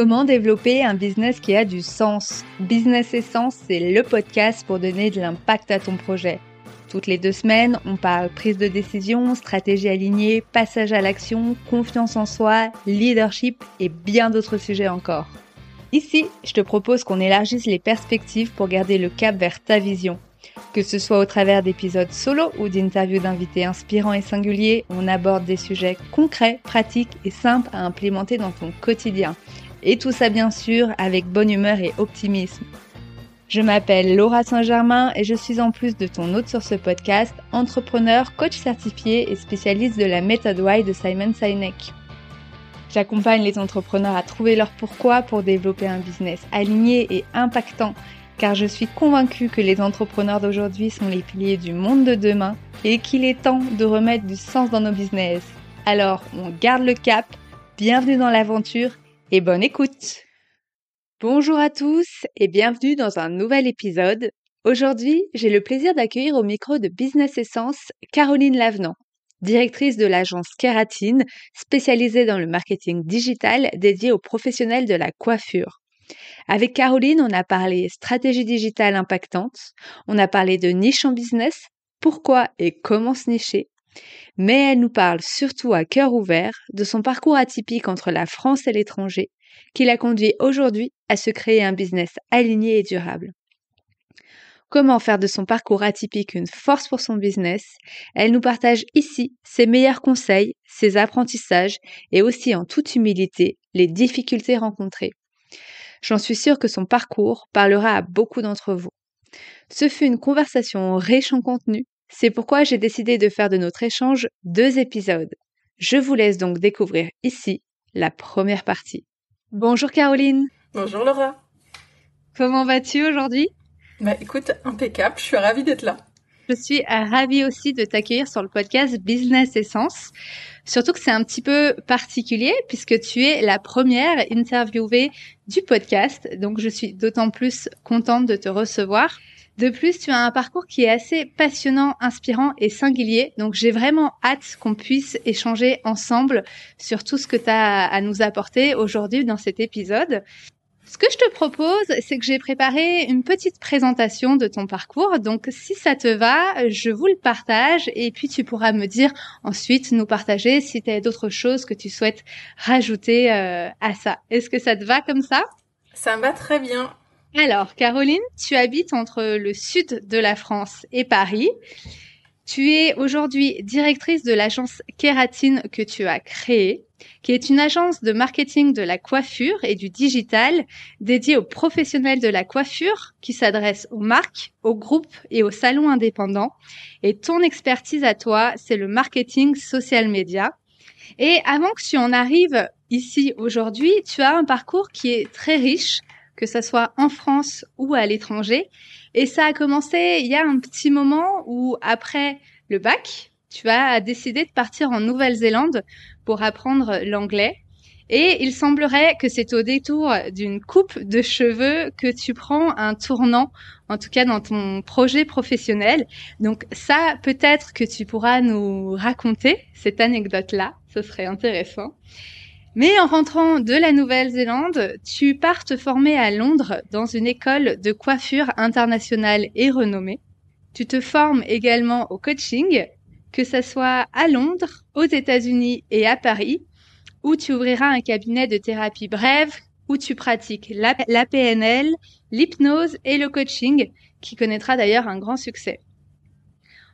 Comment développer un business qui a du sens Business Essence, c'est le podcast pour donner de l'impact à ton projet. Toutes les deux semaines, on parle prise de décision, stratégie alignée, passage à l'action, confiance en soi, leadership et bien d'autres sujets encore. Ici, je te propose qu'on élargisse les perspectives pour garder le cap vers ta vision. Que ce soit au travers d'épisodes solo ou d'interviews d'invités inspirants et singuliers, on aborde des sujets concrets, pratiques et simples à implémenter dans ton quotidien. Et tout ça bien sûr avec bonne humeur et optimisme. Je m'appelle Laura Saint-Germain et je suis en plus de ton hôte sur ce podcast, entrepreneur, coach certifié et spécialiste de la méthode Y de Simon Sinek. J'accompagne les entrepreneurs à trouver leur pourquoi pour développer un business aligné et impactant, car je suis convaincue que les entrepreneurs d'aujourd'hui sont les piliers du monde de demain et qu'il est temps de remettre du sens dans nos business. Alors, on garde le cap, bienvenue dans l'aventure et bonne écoute. Bonjour à tous et bienvenue dans un nouvel épisode. Aujourd'hui, j'ai le plaisir d'accueillir au micro de Business Essence Caroline Lavenant, directrice de l'agence Kératine, spécialisée dans le marketing digital dédié aux professionnels de la coiffure. Avec Caroline, on a parlé stratégie digitale impactante, on a parlé de niche en business, pourquoi et comment se nicher, mais elle nous parle surtout à cœur ouvert de son parcours atypique entre la France et l'étranger, qui l'a conduit aujourd'hui à se créer un business aligné et durable. Comment faire de son parcours atypique une force pour son business? Elle nous partage ici ses meilleurs conseils, ses apprentissages et aussi en toute humilité les difficultés rencontrées. J'en suis sûre que son parcours parlera à beaucoup d'entre vous. Ce fut une conversation riche en contenu c'est pourquoi j'ai décidé de faire de notre échange deux épisodes. Je vous laisse donc découvrir ici la première partie. Bonjour Caroline. Bonjour Laura. Comment vas-tu aujourd'hui? Bah écoute, impeccable, je suis ravie d'être là. Je suis ravie aussi de t'accueillir sur le podcast Business Essence. Surtout que c'est un petit peu particulier puisque tu es la première interviewée du podcast. Donc je suis d'autant plus contente de te recevoir. De plus, tu as un parcours qui est assez passionnant, inspirant et singulier. Donc, j'ai vraiment hâte qu'on puisse échanger ensemble sur tout ce que tu as à nous apporter aujourd'hui dans cet épisode. Ce que je te propose, c'est que j'ai préparé une petite présentation de ton parcours. Donc, si ça te va, je vous le partage et puis tu pourras me dire ensuite, nous partager si tu as d'autres choses que tu souhaites rajouter euh, à ça. Est-ce que ça te va comme ça? Ça me va très bien. Alors, Caroline, tu habites entre le sud de la France et Paris. Tu es aujourd'hui directrice de l'agence Kératine que tu as créée, qui est une agence de marketing de la coiffure et du digital dédiée aux professionnels de la coiffure qui s'adresse aux marques, aux groupes et aux salons indépendants. Et ton expertise à toi, c'est le marketing social media. Et avant que tu en arrives ici aujourd'hui, tu as un parcours qui est très riche que ça soit en France ou à l'étranger. Et ça a commencé il y a un petit moment où après le bac, tu as décidé de partir en Nouvelle-Zélande pour apprendre l'anglais. Et il semblerait que c'est au détour d'une coupe de cheveux que tu prends un tournant, en tout cas dans ton projet professionnel. Donc ça, peut-être que tu pourras nous raconter cette anecdote-là, ce serait intéressant. Mais en rentrant de la Nouvelle-Zélande, tu pars te former à Londres dans une école de coiffure internationale et renommée. Tu te formes également au coaching, que ce soit à Londres, aux États-Unis et à Paris, où tu ouvriras un cabinet de thérapie brève, où tu pratiques la, la PNL, l'hypnose et le coaching, qui connaîtra d'ailleurs un grand succès.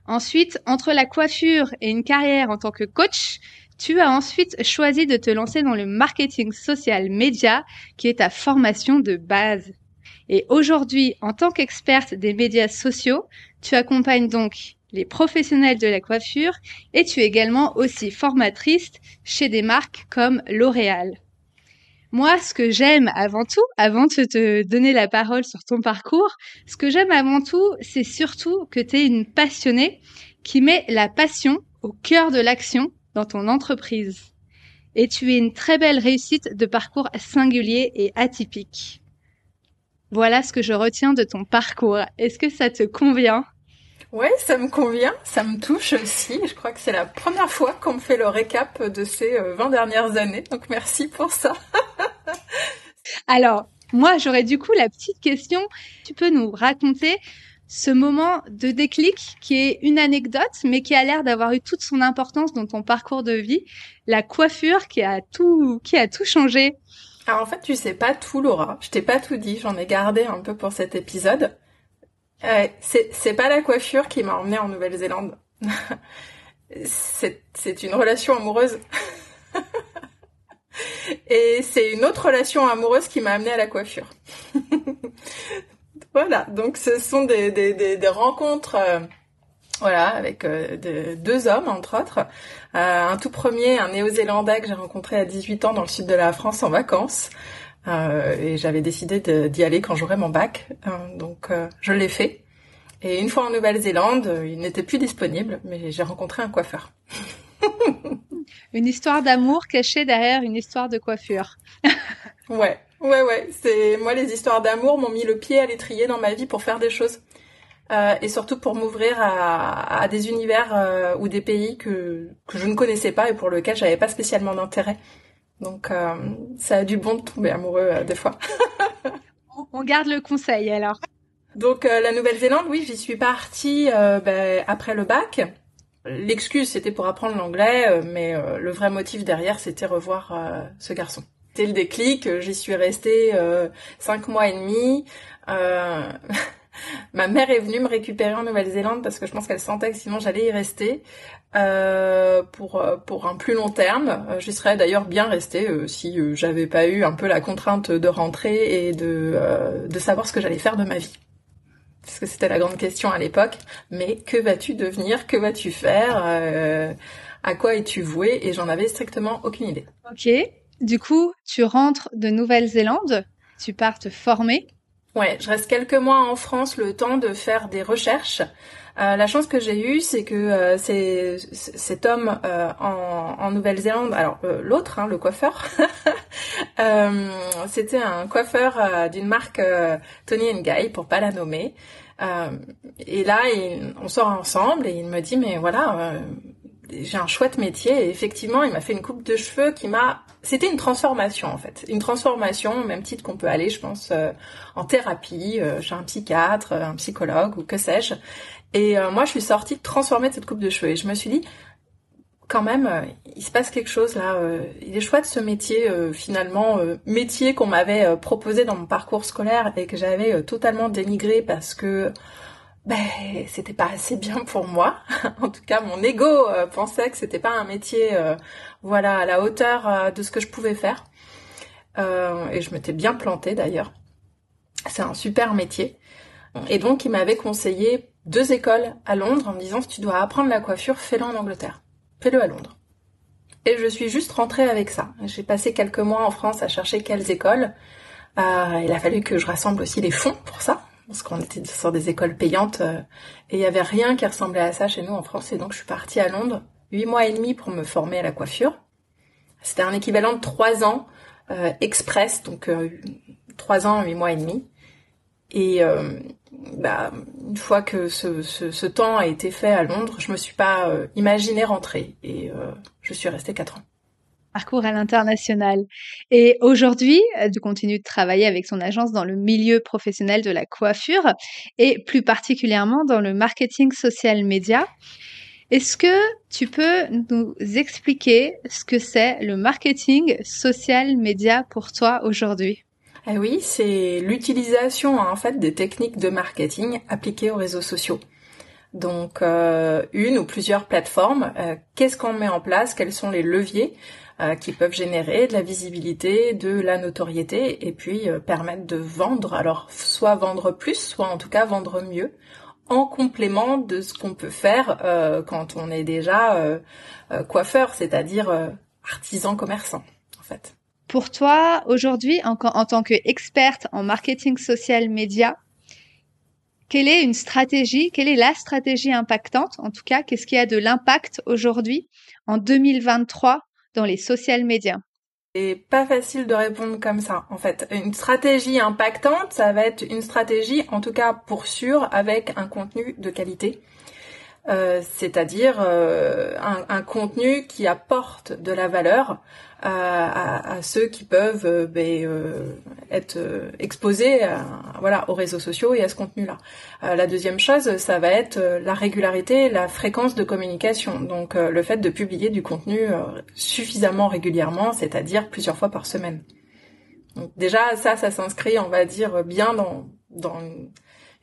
Ensuite, entre la coiffure et une carrière en tant que coach, tu as ensuite choisi de te lancer dans le marketing social média, qui est ta formation de base. Et aujourd'hui, en tant qu'experte des médias sociaux, tu accompagnes donc les professionnels de la coiffure et tu es également aussi formatrice chez des marques comme L'Oréal. Moi, ce que j'aime avant tout, avant de te donner la parole sur ton parcours, ce que j'aime avant tout, c'est surtout que tu es une passionnée qui met la passion au cœur de l'action dans ton entreprise. Et tu es une très belle réussite de parcours singulier et atypique. Voilà ce que je retiens de ton parcours. Est-ce que ça te convient? Oui, ça me convient, ça me touche aussi. Je crois que c'est la première fois qu'on me fait le récap de ces 20 euh, dernières années, donc merci pour ça. Alors, moi, j'aurais du coup la petite question. Tu peux nous raconter ce moment de déclic qui est une anecdote, mais qui a l'air d'avoir eu toute son importance dans ton parcours de vie, la coiffure qui a tout, qui a tout changé. Alors en fait, tu sais pas tout, Laura. Je t'ai pas tout dit. J'en ai gardé un peu pour cet épisode. Euh, c'est pas la coiffure qui m'a emmenée en Nouvelle-Zélande. c'est une relation amoureuse. Et c'est une autre relation amoureuse qui m'a amenée à la coiffure. voilà, donc ce sont des, des, des, rencontres, euh, voilà, avec euh, deux hommes entre autres. Euh, un tout premier, un néo-zélandais que j'ai rencontré à 18 ans dans le sud de la France en vacances. et j'avais décidé d'y aller quand j'aurais mon bac, donc je l'ai fait. Et une fois en Nouvelle-Zélande, il n'était plus disponible, mais j'ai rencontré un coiffeur. une histoire d'amour cachée derrière une histoire de coiffure. ouais, ouais, ouais. C'est moi les histoires d'amour m'ont mis le pied à l'étrier dans ma vie pour faire des choses. Euh, et surtout pour m'ouvrir à, des univers euh, ou des pays que, que je ne connaissais pas et pour lesquels j'avais pas spécialement d'intérêt. Donc euh, ça a du bon de tomber amoureux des fois. On garde le conseil alors. Donc la Nouvelle-Zélande, oui, j'y suis partie ben, après le bac. L'excuse, c'était pour apprendre l'anglais, euh, mais euh, le vrai motif derrière, c'était revoir euh, ce garçon. C'était le déclic, j'y suis restée cinq mois et demi. Ma mère est venue me récupérer en Nouvelle-Zélande parce que je pense qu'elle sentait que sinon j'allais y rester pour pour un plus long terme. J'y serais d'ailleurs bien restée si j'avais pas eu un peu la contrainte de rentrer et de de savoir ce que j'allais faire de ma vie parce que c'était la grande question à l'époque. Mais que vas-tu devenir? Que vas-tu faire? Euh, À quoi es-tu voué Et j'en avais strictement aucune idée. Ok. Du coup, tu rentres de Nouvelle-Zélande, tu pars te former. Ouais, je reste quelques mois en France, le temps de faire des recherches. Euh, la chance que j'ai eue, c'est que euh, c'est cet homme euh, en, en Nouvelle-Zélande, alors euh, l'autre, hein, le coiffeur, c'était un coiffeur d'une marque Tony Guy, pour pas la nommer. et là, on sort ensemble et il me dit, mais voilà, j'ai un chouette métier et effectivement il m'a fait une coupe de cheveux qui m'a c'était une transformation en fait. Une transformation même titre qu'on peut aller je pense euh, en thérapie euh, chez un psychiatre un psychologue ou que sais-je. Et euh, moi je suis sortie transformée de cette coupe de cheveux et je me suis dit quand même il se passe quelque chose là il est chouette ce métier finalement métier qu'on m'avait proposé dans mon parcours scolaire et que j'avais totalement dénigré parce que ben c'était pas assez bien pour moi. en tout cas, mon ego euh, pensait que c'était pas un métier, euh, voilà, à la hauteur euh, de ce que je pouvais faire. et je m'étais bien plantée d'ailleurs. C'est un super métier. Et donc, il m'avait conseillé deux écoles à Londres en me disant si tu dois apprendre la coiffure, fais-le en Angleterre, fais-le à Londres. Et je suis juste rentrée avec ça. J'ai passé quelques mois en France à chercher quelles écoles. il a fallu que je rassemble aussi les fonds pour ça parce qu'on était sur des écoles payantes euh, et il y avait rien qui ressemblait à ça chez nous en France et donc je suis partie à Londres huit mois et demi pour me former à la coiffure. C'était un équivalent de trois ans euh, express, donc euh, trois ans, huit mois et demi. Et bah, une fois que ce, ce, ce, temps a été fait à Londres, je me suis pas imaginé rentrer et je suis restée quatre ans parcours à l'international. Et aujourd'hui, euh, tu continues de travailler avec son agence dans le milieu professionnel de la coiffure et plus particulièrement dans le marketing social média. Est-ce que tu peux nous expliquer ce que c'est le marketing social média pour toi aujourd'hui? Eh oui, c'est l'utilisation en fait des techniques de marketing appliquées aux réseaux sociaux. Donc euh, une ou plusieurs plateformes, euh, qu'est-ce qu'on met en place, quels sont les leviers? euh, qui peuvent générer de la visibilité, de la notoriété et puis euh, permettre de vendre. Alors soit vendre plus, soit en tout cas vendre mieux en complément de ce qu'on peut faire euh, quand on est déjà coiffeur, c'est-à-dire artisan commerçant en fait. Pour toi, aujourd'hui, en, en tant qu'experte en marketing social média, quelle est une stratégie, quelle est la stratégie impactante? En tout cas, qu'est-ce qui a de l'impact aujourd'hui en 2023 les social médias c'est pas facile de répondre comme ça. En fait, une stratégie impactante, ça va être une stratégie, en tout cas pour sûr, avec un contenu de qualité. Euh, c'est-à-dire euh, un, contenu qui apporte de la valeur à, ceux qui peuvent ben, être exposés voilà, aux réseaux sociaux et à ce contenu-là. la deuxième chose, ça va être la régularité, la fréquence de communication. Donc le fait de publier du contenu suffisamment régulièrement, c'est-à-dire plusieurs fois par semaine. Donc déjà, ça, ça s'inscrit, on va dire, bien dans, dans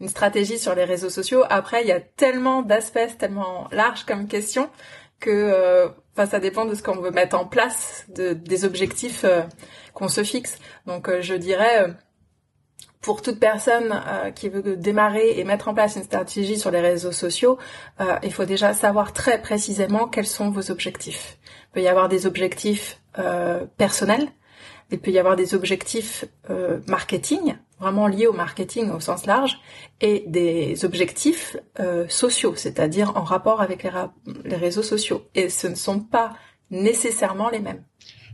une stratégie sur les réseaux sociaux. Après, il y a tellement d'aspects, tellement larges comme question que euh, enfin, ça dépend de ce qu'on veut mettre en place, de, des objectifs euh, qu'on se fixe. Donc euh, je dirais, pour toute personne qui veut démarrer et mettre en place une stratégie sur les réseaux sociaux, il faut déjà savoir très précisément quels sont vos objectifs. Il peut y avoir des objectifs personnels, il peut y avoir des objectifs marketing, vraiment liés au marketing au sens large, et des objectifs euh, sociaux, c'est-à-dire en rapport avec les, les réseaux sociaux. Et ce ne sont pas nécessairement les mêmes.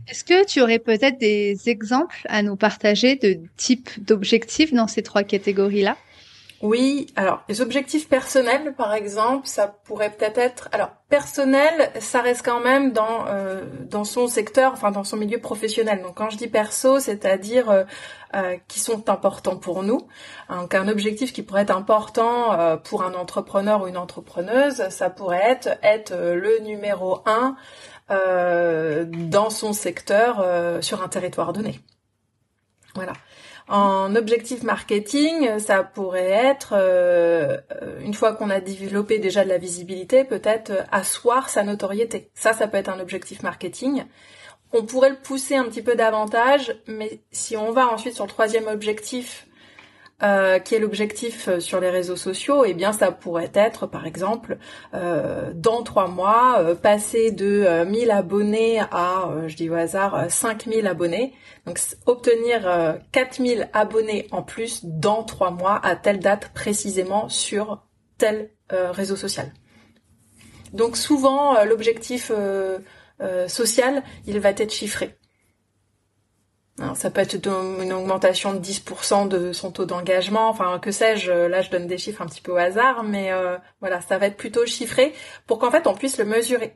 Est-ce que tu aurais peut-être des exemples à nous partager de types d'objectifs dans ces trois catégories-là? Oui, alors les objectifs personnels, par exemple, ça pourrait peut-être être. Alors personnel, ça reste quand même dans euh, dans son secteur, enfin dans son milieu professionnel. Donc quand je dis perso, c'est-à-dire euh, euh, qui sont importants pour nous. Donc un objectif qui pourrait être important pour un entrepreneur ou une entrepreneuse, ça pourrait être être le numéro un dans son secteur sur un territoire donné. Voilà. En objectif marketing, ça pourrait être, euh, une fois qu'on a développé déjà de la visibilité, peut-être euh, asseoir sa notoriété. Ça, ça peut être un objectif marketing. On pourrait le pousser un petit peu davantage, mais si on va ensuite sur le troisième objectif, euh, qui est l'objectif euh, sur les réseaux sociaux, eh bien ça pourrait être par exemple euh, dans trois mois passer de 1000 abonnés à, je dis au hasard, 5000 abonnés. Donc obtenir 4000 abonnés en plus dans trois mois à telle date précisément sur tel réseau social. Donc souvent l'objectif social, il va être chiffré ça peut être une augmentation de 10% de son taux d'engagement, enfin que sais-je, là je donne des chiffres un petit peu au hasard, mais euh, voilà, ça va être plutôt chiffré pour qu'en fait on puisse le mesurer.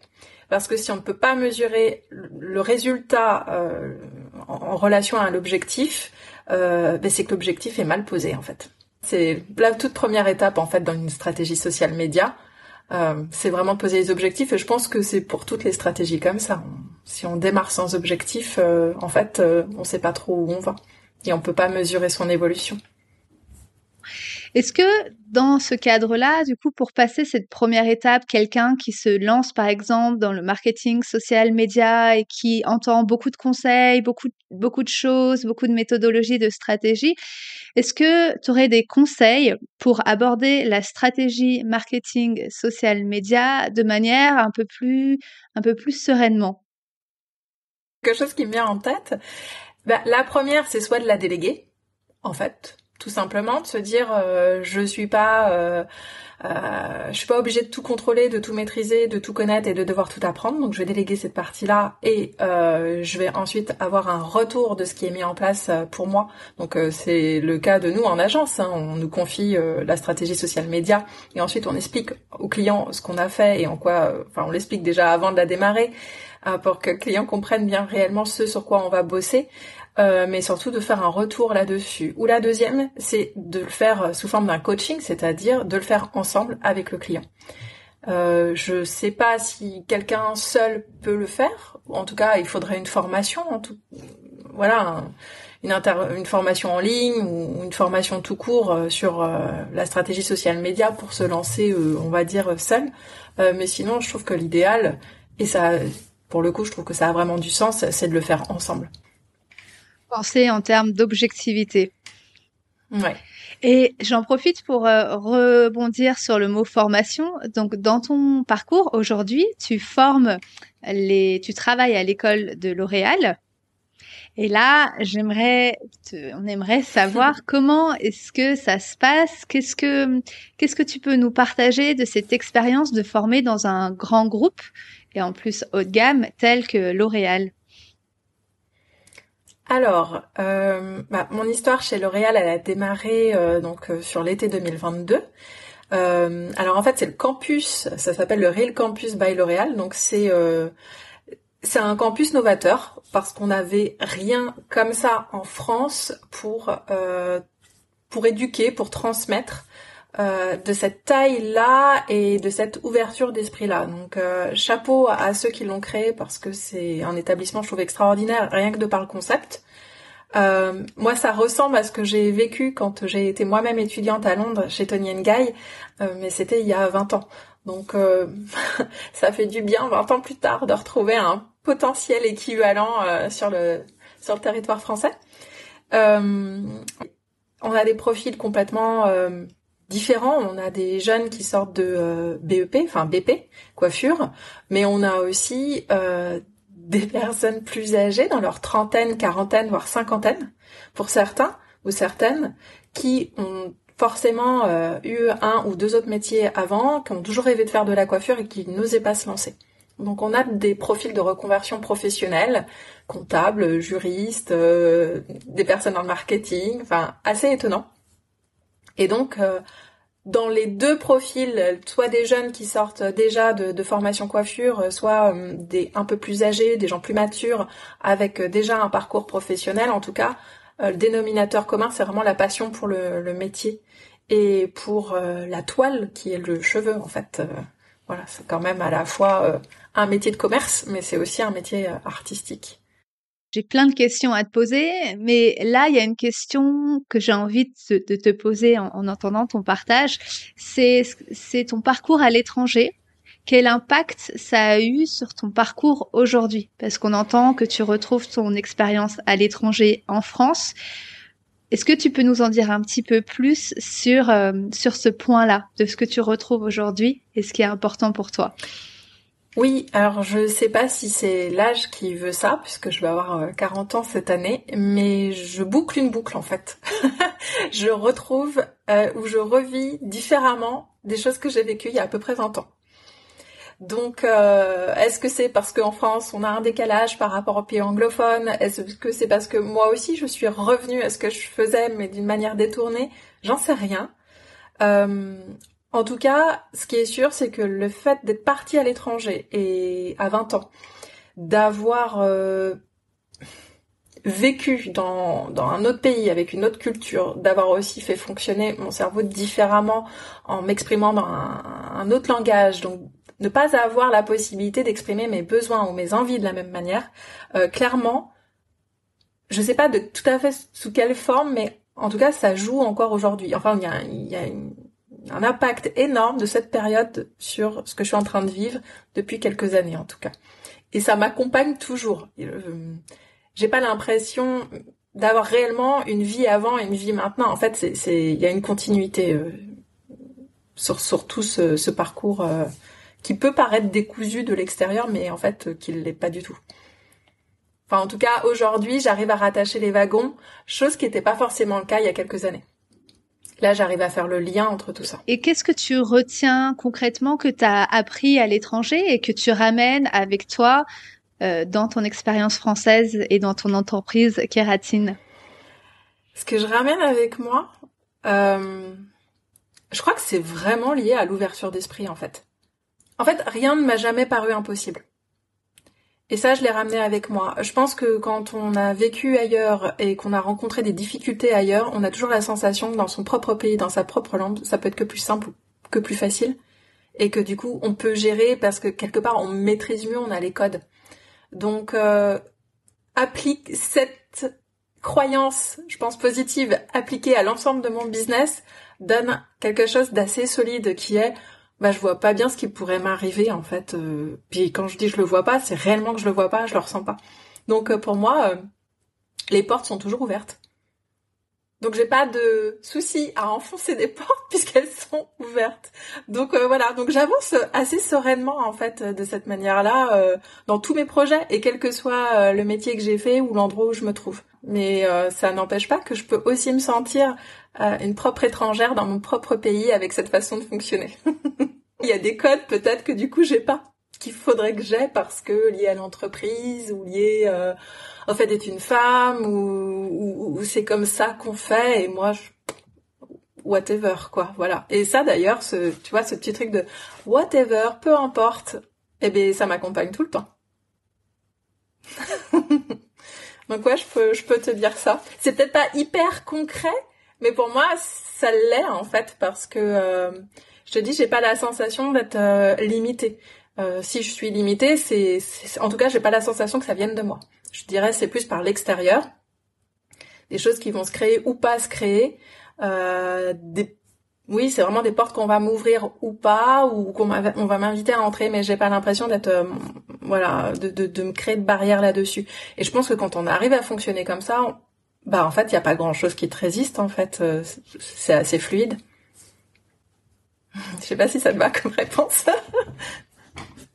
Parce que si on ne peut pas mesurer le résultat euh, en, relation à l'objectif, euh, ben c'est que l'objectif est mal posé en fait. C'est la toute première étape en fait dans une stratégie social média, euh, c'est vraiment poser les objectifs et je pense que c'est pour toutes les stratégies comme ça. Si on démarre sans objectif, euh, en fait, euh, on sait pas trop où on va et on peut pas mesurer son évolution. Est-ce que dans ce cadre-là, du coup, pour passer cette première étape, quelqu'un qui se lance, par exemple, dans le marketing social média et qui entend beaucoup de conseils, beaucoup, beaucoup de choses, beaucoup de méthodologies, de stratégies, est-ce que tu aurais des conseils pour aborder la stratégie marketing social média de manière un peu plus, un peu plus sereinement? Quelque chose qui me vient en tête. Bah, la première, c'est soit de la déléguer, en fait tout simplement de se dire euh, je suis pas euh, euh, je suis pas obligée de tout contrôler, de tout maîtriser, de tout connaître et de devoir tout apprendre. Donc je vais déléguer cette partie-là et je vais ensuite avoir un retour de ce qui est mis en place pour moi. Donc c'est le cas de nous en agence. Hein. On nous confie la stratégie social média et ensuite on explique aux clients ce qu'on a fait et en quoi. Enfin on l'explique déjà avant de la démarrer pour que le client comprenne bien réellement ce sur quoi on va bosser. Euh, mais surtout de faire un retour là-dessus. Ou la deuxième, c'est de le faire euh, sous forme d'un coaching, c'est-à-dire de le faire ensemble avec le client. Euh, je sais pas si quelqu'un seul peut le faire. En tout cas, il faudrait une formation. En. Voilà, une, formation en ligne ou une formation tout court euh, sur la stratégie sociale média pour se lancer, on va dire, seul. mais sinon, je trouve que l'idéal, et ça, pour le coup, je trouve que ça a vraiment du sens, c'est de le faire ensemble penser en termes d'objectivité. Ouais. Et j'en profite pour euh, rebondir sur le mot formation. Donc, dans ton parcours aujourd'hui, tu formes les, tu travailles à l'école de L'Oréal. Et là, j'aimerais, on aimerait savoir comment est-ce que ça se passe? Qu'est-ce que, qu'est-ce que tu peux nous partager de cette expérience de former dans un grand groupe et en plus haut de gamme tel que L'Oréal? Alors, euh, bah, mon histoire chez L'Oréal, elle a démarré euh, donc euh, sur l'été 2022. Euh, alors en fait, c'est le campus, ça s'appelle le Real Campus by L'Oréal, donc c'est euh, c'est un campus novateur parce qu'on n'avait rien comme ça en France pour euh, pour éduquer, pour transmettre euh, de cette taille-là et de cette ouverture d'esprit-là. Donc euh, chapeau à, ceux qui l'ont créé parce que c'est un établissement, je trouve, extraordinaire, rien que de par le concept. Euh, moi, ça ressemble à ce que j'ai vécu quand j'ai été moi-même étudiante à Londres chez Tony Guy, mais c'était il y a 20 ans. Donc ça fait du bien 20 ans plus tard de retrouver un potentiel équivalent sur le sur le territoire français. on a des profils complètement différents. On a des jeunes qui sortent de BEP, enfin BP, coiffure, mais on a aussi des personnes plus âgées, dans leur trentaine, quarantaine, voire cinquantaine, pour certains ou certaines, qui ont forcément euh, eu un ou deux autres métiers avant, qui ont toujours rêvé de faire de la coiffure et qui n'osaient pas se lancer. Donc on a des profils de reconversion professionnelle, comptables, juristes, euh, des personnes dans le marketing, enfin assez étonnant. Et donc euh, dans les deux profils, soit des jeunes qui sortent déjà de, formation coiffure, soit euh, des un peu plus âgés, des gens plus matures, avec euh, déjà un parcours professionnel, en tout cas, euh, le dénominateur commun, c'est vraiment la passion pour le, métier et pour la toile qui est le cheveu, en fait. voilà, c'est quand même à la fois un métier de commerce, mais c'est aussi un métier artistique. J'ai plein de questions à te poser, mais là, il y a une question que j'ai envie de, te poser en, entendant ton partage. C'est, ton parcours à l'étranger. Quel impact ça a eu sur ton parcours aujourd'hui? Parce qu'on entend que tu retrouves ton expérience à l'étranger en France. Est-ce que tu peux nous en dire un petit peu plus sur euh, sur ce point-là, de ce que tu retrouves aujourd'hui et ce qui est important pour toi? Oui, alors je sais pas si c'est l'âge qui veut ça, puisque je vais avoir 40 euh, ans cette année, mais je boucle une boucle en fait. je retrouve euh, ou je revis différemment des choses que j'ai vécues il y a à peu près 20 ans. Donc, euh, est-ce que c'est parce qu'en France, on a un décalage par rapport aux pays anglophones? Est-ce que c'est parce que moi aussi, je suis revenue à ce que je faisais, mais d'une manière détournée? J'en sais rien. En tout cas, ce qui est sûr, c'est que le fait d'être parti à l'étranger et à 20 ans, d'avoir euh, vécu dans, un autre pays avec une autre culture, d'avoir aussi fait fonctionner mon cerveau différemment en m'exprimant dans un, autre langage, donc ne pas avoir la possibilité d'exprimer mes besoins ou mes envies de la même manière, euh, clairement, je sais pas tout à fait sous quelle forme, mais en tout cas, ça joue encore aujourd'hui. Enfin, il y a une, un impact énorme de cette période sur ce que je suis en train de vivre depuis quelques années en tout cas. Et ça m'accompagne toujours. Euh, j'ai pas l'impression d'avoir réellement une vie avant et une vie maintenant. En fait, c'est il y a une continuité euh, sur, sur tout ce, parcours euh, qui peut paraître décousu de l'extérieur, mais en fait qui l'est pas du tout. Enfin, en tout cas, aujourd'hui, j'arrive à rattacher les wagons, chose qui n'était pas forcément le cas il y a quelques années. Là, j'arrive à faire le lien entre tout ça. Et qu'est-ce que tu retiens concrètement que tu as appris à l'étranger et que tu ramènes avec toi euh, dans ton expérience française et dans ton entreprise Kératine? Ce que je ramène avec moi, euh, je crois que c'est vraiment lié à l'ouverture d'esprit en fait. En fait, rien ne m'a jamais paru impossible. Et ça, je l'ai ramené avec moi. Je pense que quand on a vécu ailleurs et qu'on a rencontré des difficultés ailleurs, on a toujours la sensation que dans son propre pays, dans sa propre langue, ça peut être que plus simple, que plus facile. Et que du coup, on peut gérer parce que quelque part, on maîtrise mieux, on a les codes. Donc, euh, applique cette croyance, je pense positive, appliquée à l'ensemble de mon business, donne quelque chose d'assez solide qui est bah je vois pas bien ce qui pourrait m'arriver en fait. Euh, puis quand je dis je le vois pas, c'est réellement que je le vois pas, je le ressens pas. Donc euh, pour moi, euh, les portes sont toujours ouvertes. Donc j'ai pas de souci à enfoncer des portes puisqu'elles sont ouvertes. Donc voilà, donc j'avance assez sereinement en fait de cette manière-là dans tous mes projets et quel que soit le métier que j'ai fait ou l'endroit où je me trouve. Mais ça n'empêche pas que je peux aussi me sentir une propre étrangère dans mon propre pays avec cette façon de fonctionner. Il y a des codes peut-être que du coup j'ai pas, qu'il faudrait que j'ai parce que lié à l'entreprise ou lié euh, au fait d'être une femme ou, ou, c'est comme ça qu'on fait et moi je... whatever, quoi. Voilà. Et ça, d'ailleurs, ce, tu vois, ce petit truc de whatever, peu importe, eh ben, ça m'accompagne tout le temps. Donc ouais, je peux, je peux te dire ça. C'est peut-être pas hyper concret, mais pour moi, ça l'est en fait parce que euh, je te dis, j'ai pas la sensation d'être euh, limitée. Euh, si je suis limitée, c'est, en tout cas, j'ai pas la sensation que ça vienne de moi. Je dirais c'est plus par l'extérieur, des choses qui vont se créer ou pas se créer, des oui, c'est vraiment des portes qu'on va m'ouvrir ou pas, ou qu'on on va m'inviter à entrer, mais j'ai pas l'impression d'être, euh, voilà, de, de, de, me créer de barrières là-dessus. Et je pense que quand on arrive à fonctionner comme ça, bah en fait, il y a pas grand-chose qui te résiste. En fait, euh, c'est assez fluide. Je sais pas si ça te va comme réponse.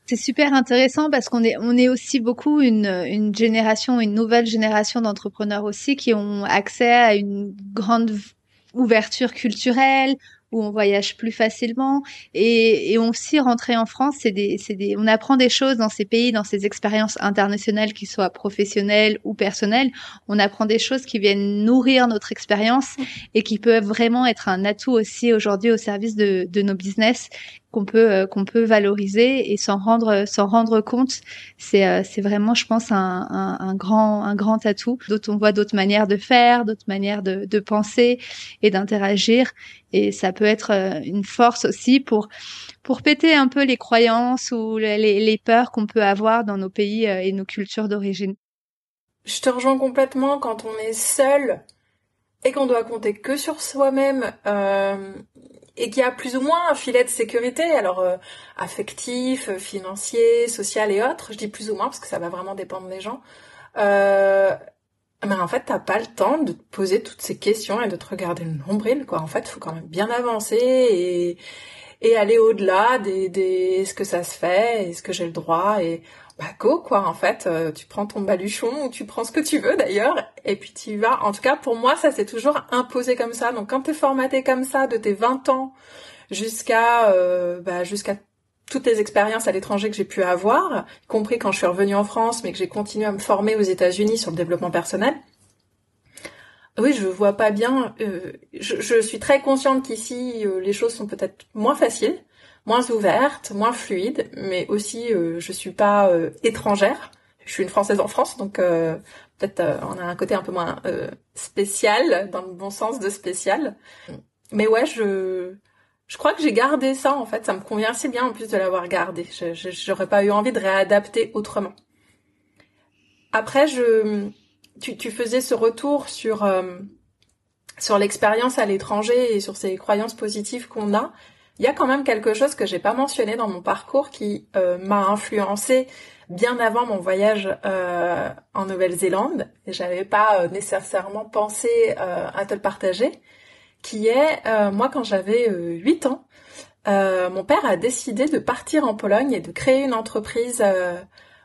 C'est super intéressant parce qu'on est on est aussi beaucoup une, une génération, une nouvelle génération d'entrepreneurs aussi qui ont accès à une grande ouverture culturelle, où on voyage plus facilement et, et on aussi rentrer en France, c'est des, des, on apprend des choses dans ces pays, dans ces expériences internationales, qui soient professionnelles ou personnelles. On apprend des choses qui viennent nourrir notre expérience et qui peuvent vraiment être un atout aussi aujourd'hui au service de, de nos business qu'on peut euh, qu'on peut valoriser et s'en rendre s'en rendre compte c'est euh, c'est vraiment je pense un, un, un, grand un grand atout d'autres on voit d'autres manières de faire d'autres manières de, de penser et d'interagir. Et ça peut être euh, une force aussi pour pour péter un peu les croyances ou les, les peurs qu'on peut avoir dans nos pays et nos cultures d'origine. Je te rejoins complètement. Quand on est seul et qu'on doit compter que sur soi-même euh, et qu'il y a plus ou moins un filet de sécurité, alors euh, affectif, euh, financier, social et autres. Je dis plus ou moins parce que ça va vraiment dépendre des gens. Euh, mais en fait, t'as pas le temps de te poser toutes ces questions et de te regarder le nombril, quoi. En fait, faut quand même bien avancer et, et aller au-delà des, des est-ce que ça se fait, est-ce que j'ai le droit et bah go quoi en fait euh, tu prends ton baluchon ou tu prends ce que tu veux d'ailleurs et puis tu y vas. En tout cas pour moi ça c'est toujours imposé comme ça. Donc quand t'es formaté comme ça de tes 20 ans jusqu'à euh, bah, jusqu'à toutes les expériences à l'étranger que j'ai pu avoir y compris quand je suis revenue en France mais que j'ai continué à me former aux États-Unis sur le développement personnel oui, je vois pas bien. Euh, je, suis très consciente qu'ici, les choses sont peut-être moins faciles moins ouverte, moins fluide, mais aussi euh, je suis pas euh, étrangère. Je suis une Française en France, donc euh, peut-être euh, on a un côté un peu moins spécial, dans le bon sens de spécial. Mais ouais, je je crois que j'ai gardé ça en fait. Ça me convient assez bien en plus de l'avoir gardé. J'aurais pas eu envie de réadapter autrement. Après, je tu, tu faisais ce retour sur sur l'expérience à l'étranger et sur ces croyances positives qu'on a. Il y a quand même quelque chose que j'ai pas mentionné dans mon parcours qui euh, m'a influencé bien avant mon voyage euh, en Nouvelle-Zélande. Et j'avais pas euh, nécessairement pensé à te le partager qui est moi quand j'avais 8 ans mon père a décidé de partir en Pologne et de créer une entreprise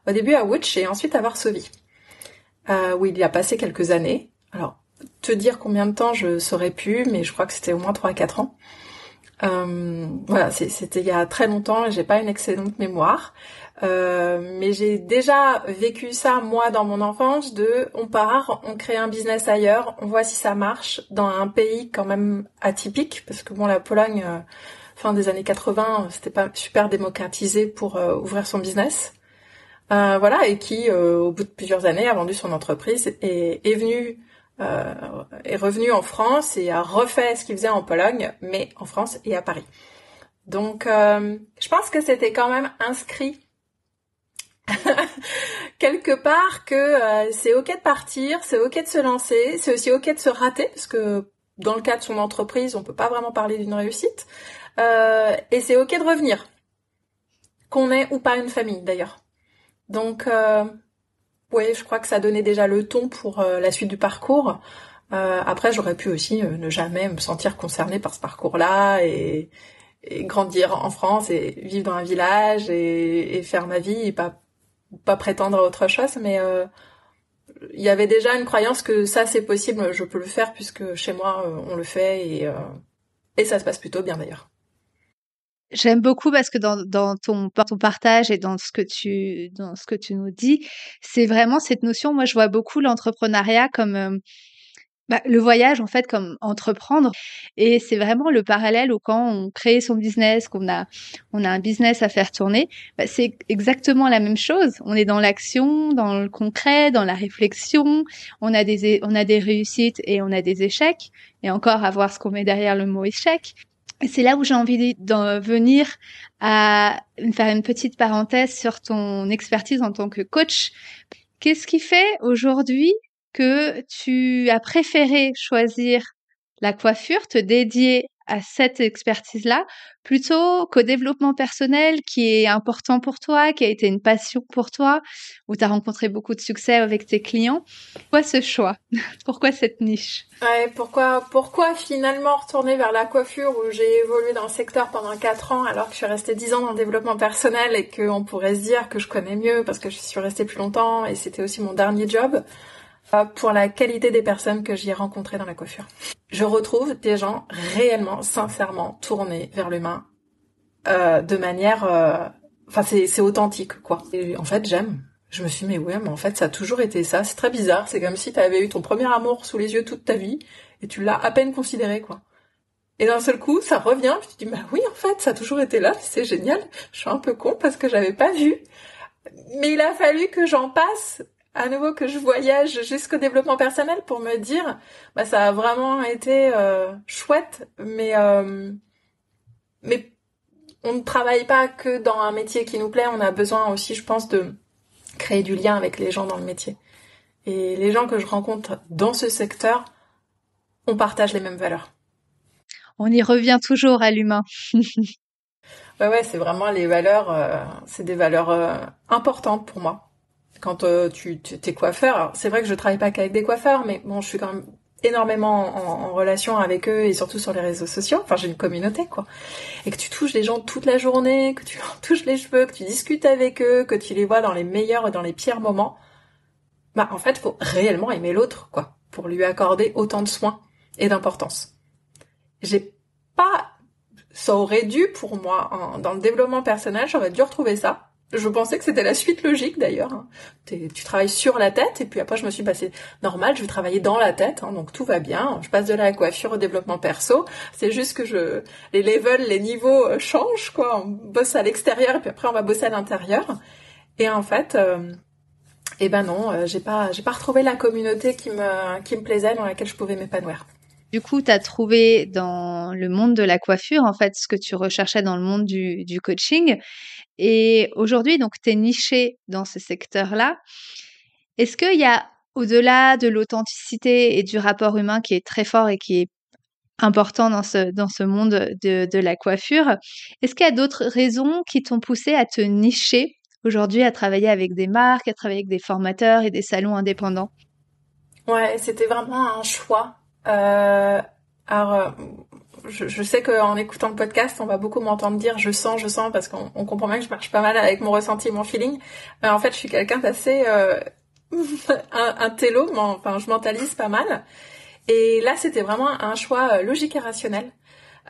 au début à Łódź et ensuite à Varsovie où il y a passé quelques années alors te dire combien de temps je saurais plus mais je crois que c'était au moins 3 à 4 ans euh, voilà, c'était il y a très longtemps et j'ai pas une excellente mémoire. Euh, mais j'ai déjà vécu ça moi dans mon enfance de on part, on crée un business ailleurs, on voit si ça marche dans un pays quand même atypique parce que bon la Pologne euh, fin des années 80 c'était pas super démocratisé pour euh, ouvrir son business. Euh, voilà et qui au bout de plusieurs années a vendu son entreprise et est venu euh, est revenu en France et a refait ce qu'il faisait en Pologne, mais en France et à Paris. Donc, euh, je pense que c'était quand même inscrit quelque part que euh, c'est ok de partir, c'est ok de se lancer, c'est aussi ok de se rater parce que dans le cas de son entreprise, on peut pas vraiment parler d'une réussite. Euh, et c'est ok de revenir, qu'on ait ou pas une famille d'ailleurs. Donc euh, oui, je crois que ça donnait déjà le ton pour euh, la suite du parcours. Euh, après, j'aurais pu aussi euh, ne jamais me sentir concernée par ce parcours-là et, grandir en France et vivre dans un village et, faire ma vie et pas pas prétendre à autre chose. Mais il y avait déjà une croyance que ça c'est possible, je peux le faire puisque chez moi on le fait et et ça se passe plutôt bien d'ailleurs. J'aime beaucoup parce que dans, dans ton, partage et dans ce que tu, dans ce que tu nous dis, c'est vraiment cette notion. Moi, je vois beaucoup l'entrepreneuriat comme, euh, bah, le voyage, en fait, comme entreprendre. Et c'est vraiment le parallèle où quand on crée son business, qu'on a, on a un business à faire tourner, bah, c'est exactement la même chose. On est dans l'action, dans le concret, dans la réflexion. On a des, on a des réussites et on a des échecs. Et encore à voir ce qu'on met derrière le mot échec. C'est là où j'ai envie de venir à faire une petite parenthèse sur ton expertise en tant que coach. Qu'est-ce qui fait aujourd'hui que tu as préféré choisir la coiffure, te dédier à cette expertise-là, plutôt qu'au développement personnel qui est important pour toi, qui a été une passion pour toi, où tu as rencontré beaucoup de succès avec tes clients. Pourquoi ce choix? Pourquoi cette niche? Ouais, pourquoi, pourquoi finalement retourner vers la coiffure où j'ai évolué dans le secteur pendant 4 ans alors que je suis restée 10 ans dans le développement personnel et qu'on pourrait se dire que je connais mieux parce que je suis restée plus longtemps et c'était aussi mon dernier job? Pour la qualité des personnes que j'y ai rencontrées dans la coiffure. Je retrouve des gens réellement, sincèrement tournés vers l'humain euh, de manière... Euh, enfin, c'est authentique, quoi. Et en fait, j'aime. Je me suis dit, mais ouais, mais en fait, ça a toujours été ça. C'est très bizarre. C'est comme si tu avais eu ton premier amour sous les yeux toute ta vie et tu l'as à peine considéré, quoi. Et d'un seul coup, ça revient, puis tu dis, bah oui, en fait, ça a toujours été là, c'est génial. Je suis un peu con parce que j'avais pas vu. Mais il a fallu que j'en passe à nouveau que je voyage jusqu'au développement personnel pour me dire bah ça a vraiment été euh, chouette mais euh, mais on ne travaille pas que dans un métier qui nous plaît. On a besoin aussi je pense de créer du lien avec les gens dans le métier. Et les gens que je rencontre dans ce secteur on partage les mêmes valeurs. On y revient toujours à l'humain. Ouais ouais c'est vraiment les valeurs euh, c'est des valeurs importantes pour moi quand euh, tu t'es coiffeur. C'est vrai que je travaille pas qu'avec des coiffeurs, mais bon, je suis quand même énormément en, relation avec eux et surtout sur les réseaux sociaux. Enfin, j'ai une communauté, quoi. Et que tu touches les gens toute la journée, que tu leur touches les cheveux, que tu discutes avec eux, que tu les vois dans les meilleurs et dans les pires moments. Bah, en fait, faut réellement aimer l'autre, quoi, pour lui accorder autant de soins et d'importance. J'ai pas, ça aurait dû pour moi, dans le développement personnel, j'aurais dû retrouver ça je pensais que c'était la suite logique d'ailleurs. Hein. Tu travailles sur la tête et puis après je me suis passée normal, je vais travailler dans la tête, hein, donc tout va bien. Je passe de la coiffure au développement perso. C'est juste que les levels, les niveaux euh, changent quoi. On bosse à l'extérieur et puis après on va bosser à l'intérieur. Et en fait, euh, eh ben non, euh, j'ai pas j'ai pas retrouvé la communauté qui me qui me plaisait dans laquelle je pouvais m'épanouir. Du coup, tu as trouvé dans le monde de la coiffure, en fait, ce que tu recherchais dans le monde du, du coaching. Et aujourd'hui, donc, tu es niché dans ce secteur-là. Est-ce qu'il y a, au-delà de l'authenticité et du rapport humain qui est très fort et qui est important dans ce, dans ce monde de, de la coiffure, est-ce qu'il y a d'autres raisons qui t'ont poussé à te nicher aujourd'hui, à travailler avec des marques, à travailler avec des formateurs et des salons indépendants? Ouais, c'était vraiment un choix. Euh, alors, je, je sais qu'en écoutant le podcast, on va beaucoup m'entendre dire je sens, je sens, parce qu'on comprend bien que je marche pas mal avec mon ressenti mon feeling. Mais en fait, je suis quelqu'un d'assez euh, un, un télo, enfin, je mentalise pas mal. Et là, c'était vraiment un choix euh, logique et rationnel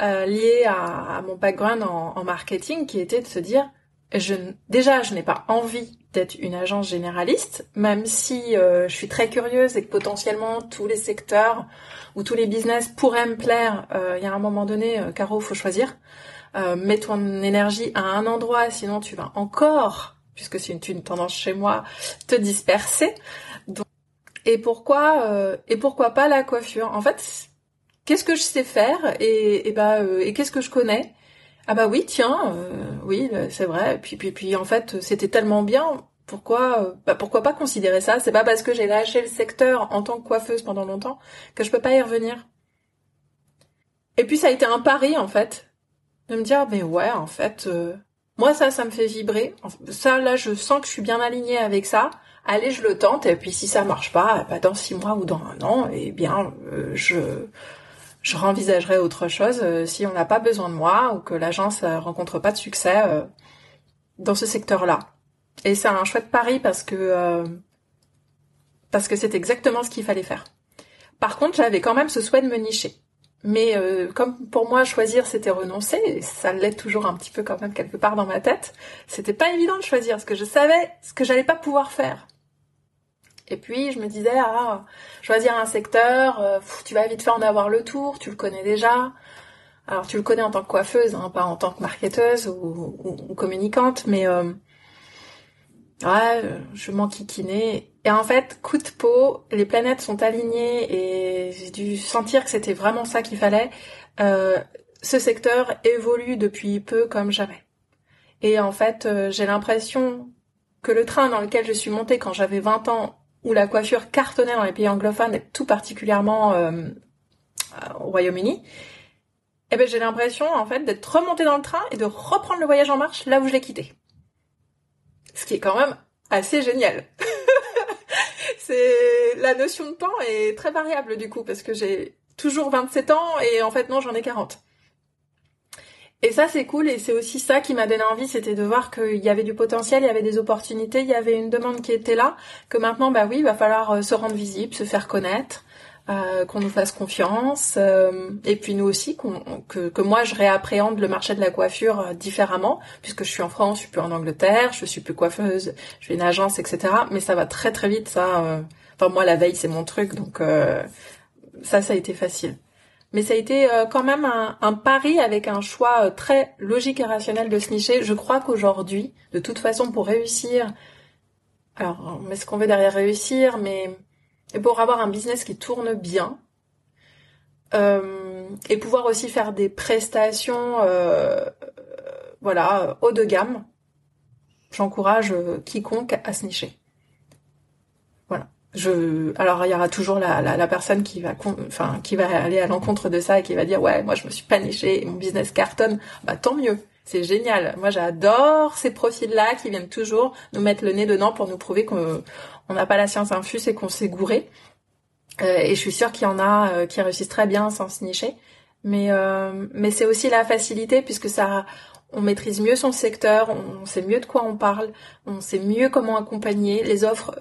euh, lié à, à, mon background en, en, marketing, qui était de se dire je, déjà, je n'ai pas envie d'être une agence généraliste, même si euh, je suis très curieuse et que potentiellement tous les secteurs ou tous les business pourraient me plaire. Euh, il y a un moment donné, euh, Caro, faut choisir. Mets ton énergie à un endroit, sinon tu vas encore, puisque c'est une, tendance chez moi, te disperser. Donc, et pourquoi et pourquoi pas la coiffure? En fait, qu'est-ce que je sais faire et, et bah et qu'est-ce que je connais? Ah bah oui, tiens, euh, oui, c'est vrai. Puis puis puis en fait, c'était tellement bien. Pourquoi euh, bah pourquoi pas considérer ça? C'est pas parce que j'ai lâché le secteur en tant que coiffeuse pendant longtemps que je peux pas y revenir. Et puis ça a été un pari en fait de me dire mais ouais en fait euh, moi ça ça me fait vibrer. Ça là je sens que je suis bien alignée avec ça. Allez je le tente et puis si ça marche pas, bah dans six mois ou dans un an, eh bien je je renvisagerais autre chose euh, si on n'a pas besoin de moi ou que l'agence euh, rencontre pas de succès euh, dans ce secteur-là. Et c'est un chouette pari parce que parce que c'est exactement ce qu'il fallait faire. Par contre, j'avais quand même ce souhait de me nicher. Mais comme pour moi choisir c'était renoncer, et ça l'est toujours un petit peu quand même quelque part dans ma tête, c'était pas évident de choisir parce que je savais ce que j'allais pas pouvoir faire. Et puis je me disais, ah, choisir un secteur, euh, tu vas vite faire en avoir le tour, tu le connais déjà. Alors tu le connais en tant que coiffeuse, hein, pas en tant que marketeuse ou, communicante, mais euh, ouais, je m'enquiquinais. Et en fait, coup de peau, les planètes sont alignées et j'ai dû sentir que c'était vraiment ça qu'il fallait. Euh, ce secteur évolue depuis peu comme jamais. Et en fait, euh, j'ai l'impression que le train dans lequel je suis montée quand j'avais 20 ans, où la coiffure cartonnait dans les pays anglophones, et tout particulièrement euh, au Royaume-Uni, eh ben j'ai l'impression en fait d'être remontée dans le train et de reprendre le voyage en marche là où je l'ai quitté. Ce qui est quand même assez génial. c'est la notion de temps est très variable du coup parce que j'ai toujours 27 ans et en fait non j'en ai 40. Et ça, c'est cool et c'est aussi ça qui m'a donné envie, c'était de voir qu'il y avait du potentiel, il y avait des opportunités, il y avait une demande qui était là, que maintenant, bah oui, il va falloir euh, se rendre visible, se faire connaître, euh, qu'on nous fasse confiance, euh, et puis nous aussi, que, que moi je réappréhende le marché de la coiffure différemment, puisque je suis en France, je suis plus en Angleterre, je suis plus coiffeuse, je fais une agence, etc. Mais ça va très très vite, ça. Enfin moi, la veille, c'est mon truc, donc ça, ça a été facile mais ça a été euh, quand même un, pari avec un choix euh, très logique et rationnel de se nicher. Je crois qu'aujourd'hui, de toute façon, pour réussir, alors met ce qu'on veut derrière réussir, mais pour avoir un business qui tourne bien, euh, et pouvoir aussi faire des prestations, voilà, haut de gamme, j'encourage quiconque à se nicher je alors il y aura toujours la, la, personne qui va enfin qui va aller à l'encontre de ça et qui va dire ouais moi je me suis pas nichée mon business cartonne. Bah tant mieux. C'est génial. Moi j'adore ces profils là qui viennent toujours nous mettre le nez dedans pour nous prouver qu'on n'a pas la science infuse et qu'on s'est gouré. Euh, et je suis sûre qu'il y en a euh, qui réussissent très bien sans se nicher. Mais euh, mais c'est aussi la facilité puisque ça on maîtrise mieux son secteur, on sait mieux de quoi on parle, on sait mieux comment accompagner. Les offres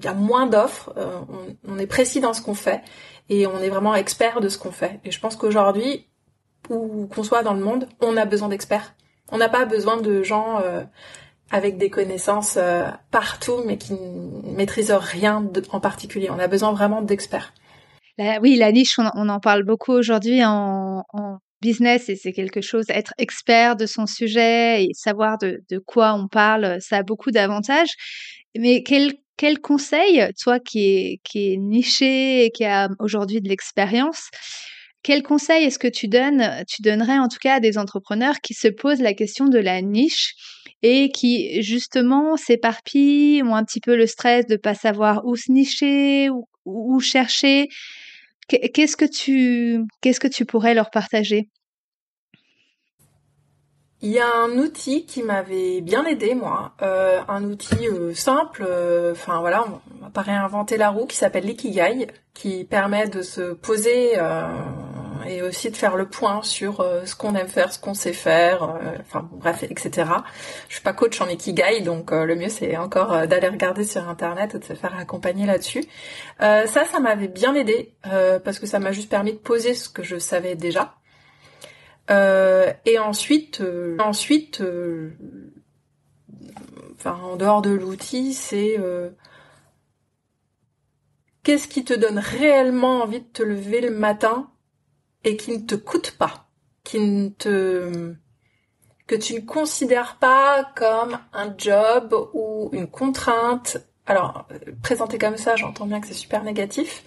il y a moins d'offres, euh, on, est précis dans ce qu'on fait et on est vraiment expert de ce qu'on fait. Et je pense qu'aujourd'hui, où qu'on soit dans le monde, on a besoin d'experts. On n'a pas besoin de gens euh, avec des connaissances euh, partout, mais qui ne maîtrisent rien en particulier. On a besoin vraiment d'experts. oui, la niche, on, en parle beaucoup aujourd'hui en, business et c'est quelque chose, être expert de son sujet et savoir de, de quoi on parle, ça a beaucoup d'avantages. Mais quel quel conseil, toi qui es, qui est niché et qui a aujourd'hui de l'expérience, quel conseil est-ce que tu donnes, tu donnerais en tout cas à des entrepreneurs qui se posent la question de la niche et qui justement s'éparpillent, ont un petit peu le stress de pas savoir où se nicher, ou où chercher? Qu'est-ce que tu, qu'est-ce que tu pourrais leur partager? Il y a un outil qui m'avait bien aidé moi, euh, un outil euh, simple, euh, enfin voilà, on va pas réinventer la roue, qui s'appelle l'ikigai, qui permet de se poser et aussi de faire le point sur ce qu'on aime faire, ce qu'on sait faire, enfin bref, etc. Je suis pas coach en ikigai, donc le mieux c'est encore d'aller regarder sur internet et de se faire accompagner là-dessus. ça, ça m'avait bien aidé parce que ça m'a juste permis de poser ce que je savais déjà et ensuite, euh, ensuite, euh, enfin en dehors de l'outil, c'est qu'est-ce qui te donne réellement envie de te lever le matin et qui ne te coûte pas, qui ne te que tu ne considères pas comme un job ou une contrainte? Alors, présenté comme ça, j'entends bien que c'est super négatif.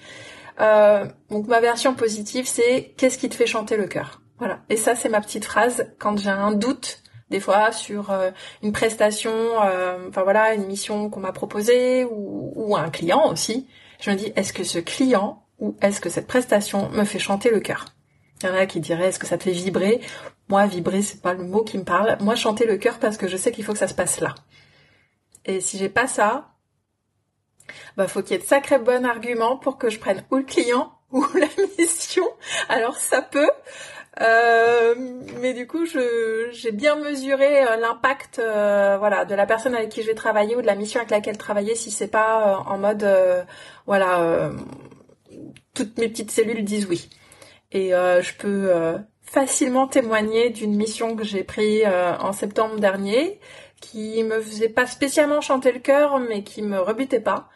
donc ma version positive, c'est qu'est-ce qui te fait chanter le cœur? Voilà. Et ça, c'est ma petite phrase quand j'ai un doute des fois sur euh, une prestation, euh, enfin voilà, une mission qu'on m'a proposée ou, ou, un client aussi. Je me dis, est-ce que ce client ou est-ce que cette prestation me fait chanter le cœur? Il y en a qui diraient, est-ce que ça te fait vibrer? Moi, vibrer, c'est pas le mot qui me parle. Moi, chanter le cœur parce que je sais qu'il faut que ça se passe là. Et si j'ai pas ça, bah faut qu'il y ait de sacrés bons arguments pour que je prenne ou le client ou la mission. Alors ça peut, euh, mais du coup, j'ai bien mesuré euh, l'impact, euh, voilà, de la personne avec qui je vais travailler ou de la mission avec laquelle travailler si c'est pas en mode, voilà, toutes mes petites cellules disent oui. Et je peux facilement témoigner d'une mission que j'ai prise en septembre dernier, qui me faisait pas spécialement chanter le cœur, mais qui me rebutait pas.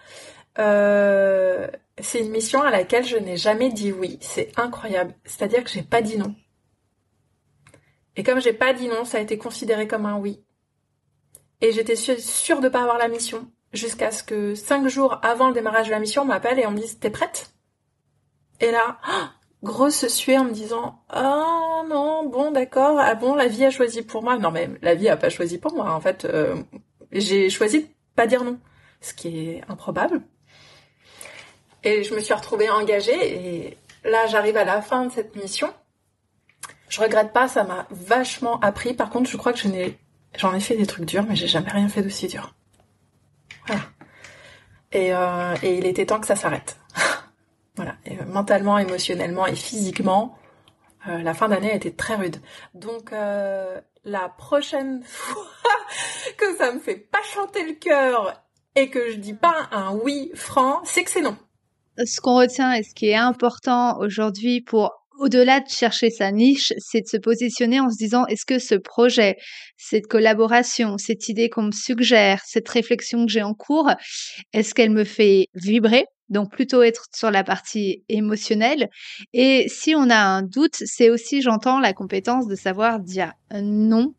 euh, c'est une mission à laquelle je n'ai jamais dit oui. C'est incroyable. C'est-à-dire que j'ai pas dit non. Et comme j'ai pas dit non, ça a été considéré comme un oui. Et j'étais sûre de pas avoir la mission. Jusqu'à ce que cinq jours avant le démarrage de la mission, on m'appelle et on me dise T'es prête? Et là, grosse suée en me disant Oh non, bon d'accord, ah bon, la vie a choisi pour moi. Non mais la vie a pas choisi pour moi. En fait, euh, j'ai choisi de pas dire non. Ce qui est improbable. Et je me suis retrouvée engagée et là j'arrive à la fin de cette mission. Je regrette pas, ça m'a vachement appris. Par contre, je crois que je n'ai, j'en ai fait des trucs durs, mais j'ai jamais rien fait d'aussi dur. Voilà. Et, euh, il était temps que ça s'arrête. voilà. Euh, mentalement, émotionnellement et physiquement, euh, la fin d'année a été très rude. Donc la prochaine fois que ça me fait pas chanter le cœur et que je dis pas un oui franc, c'est que c'est non ce qu'on retient et ce qui est important aujourd'hui pour au-delà de chercher sa niche, c'est de se positionner en se disant est-ce que ce projet, cette collaboration, cette idée qu'on me suggère, cette réflexion que j'ai en cours, est-ce qu'elle me fait vibrer? Donc plutôt être sur la partie émotionnelle. Et si on a un doute, c'est aussi, j'entends, la compétence de savoir dire non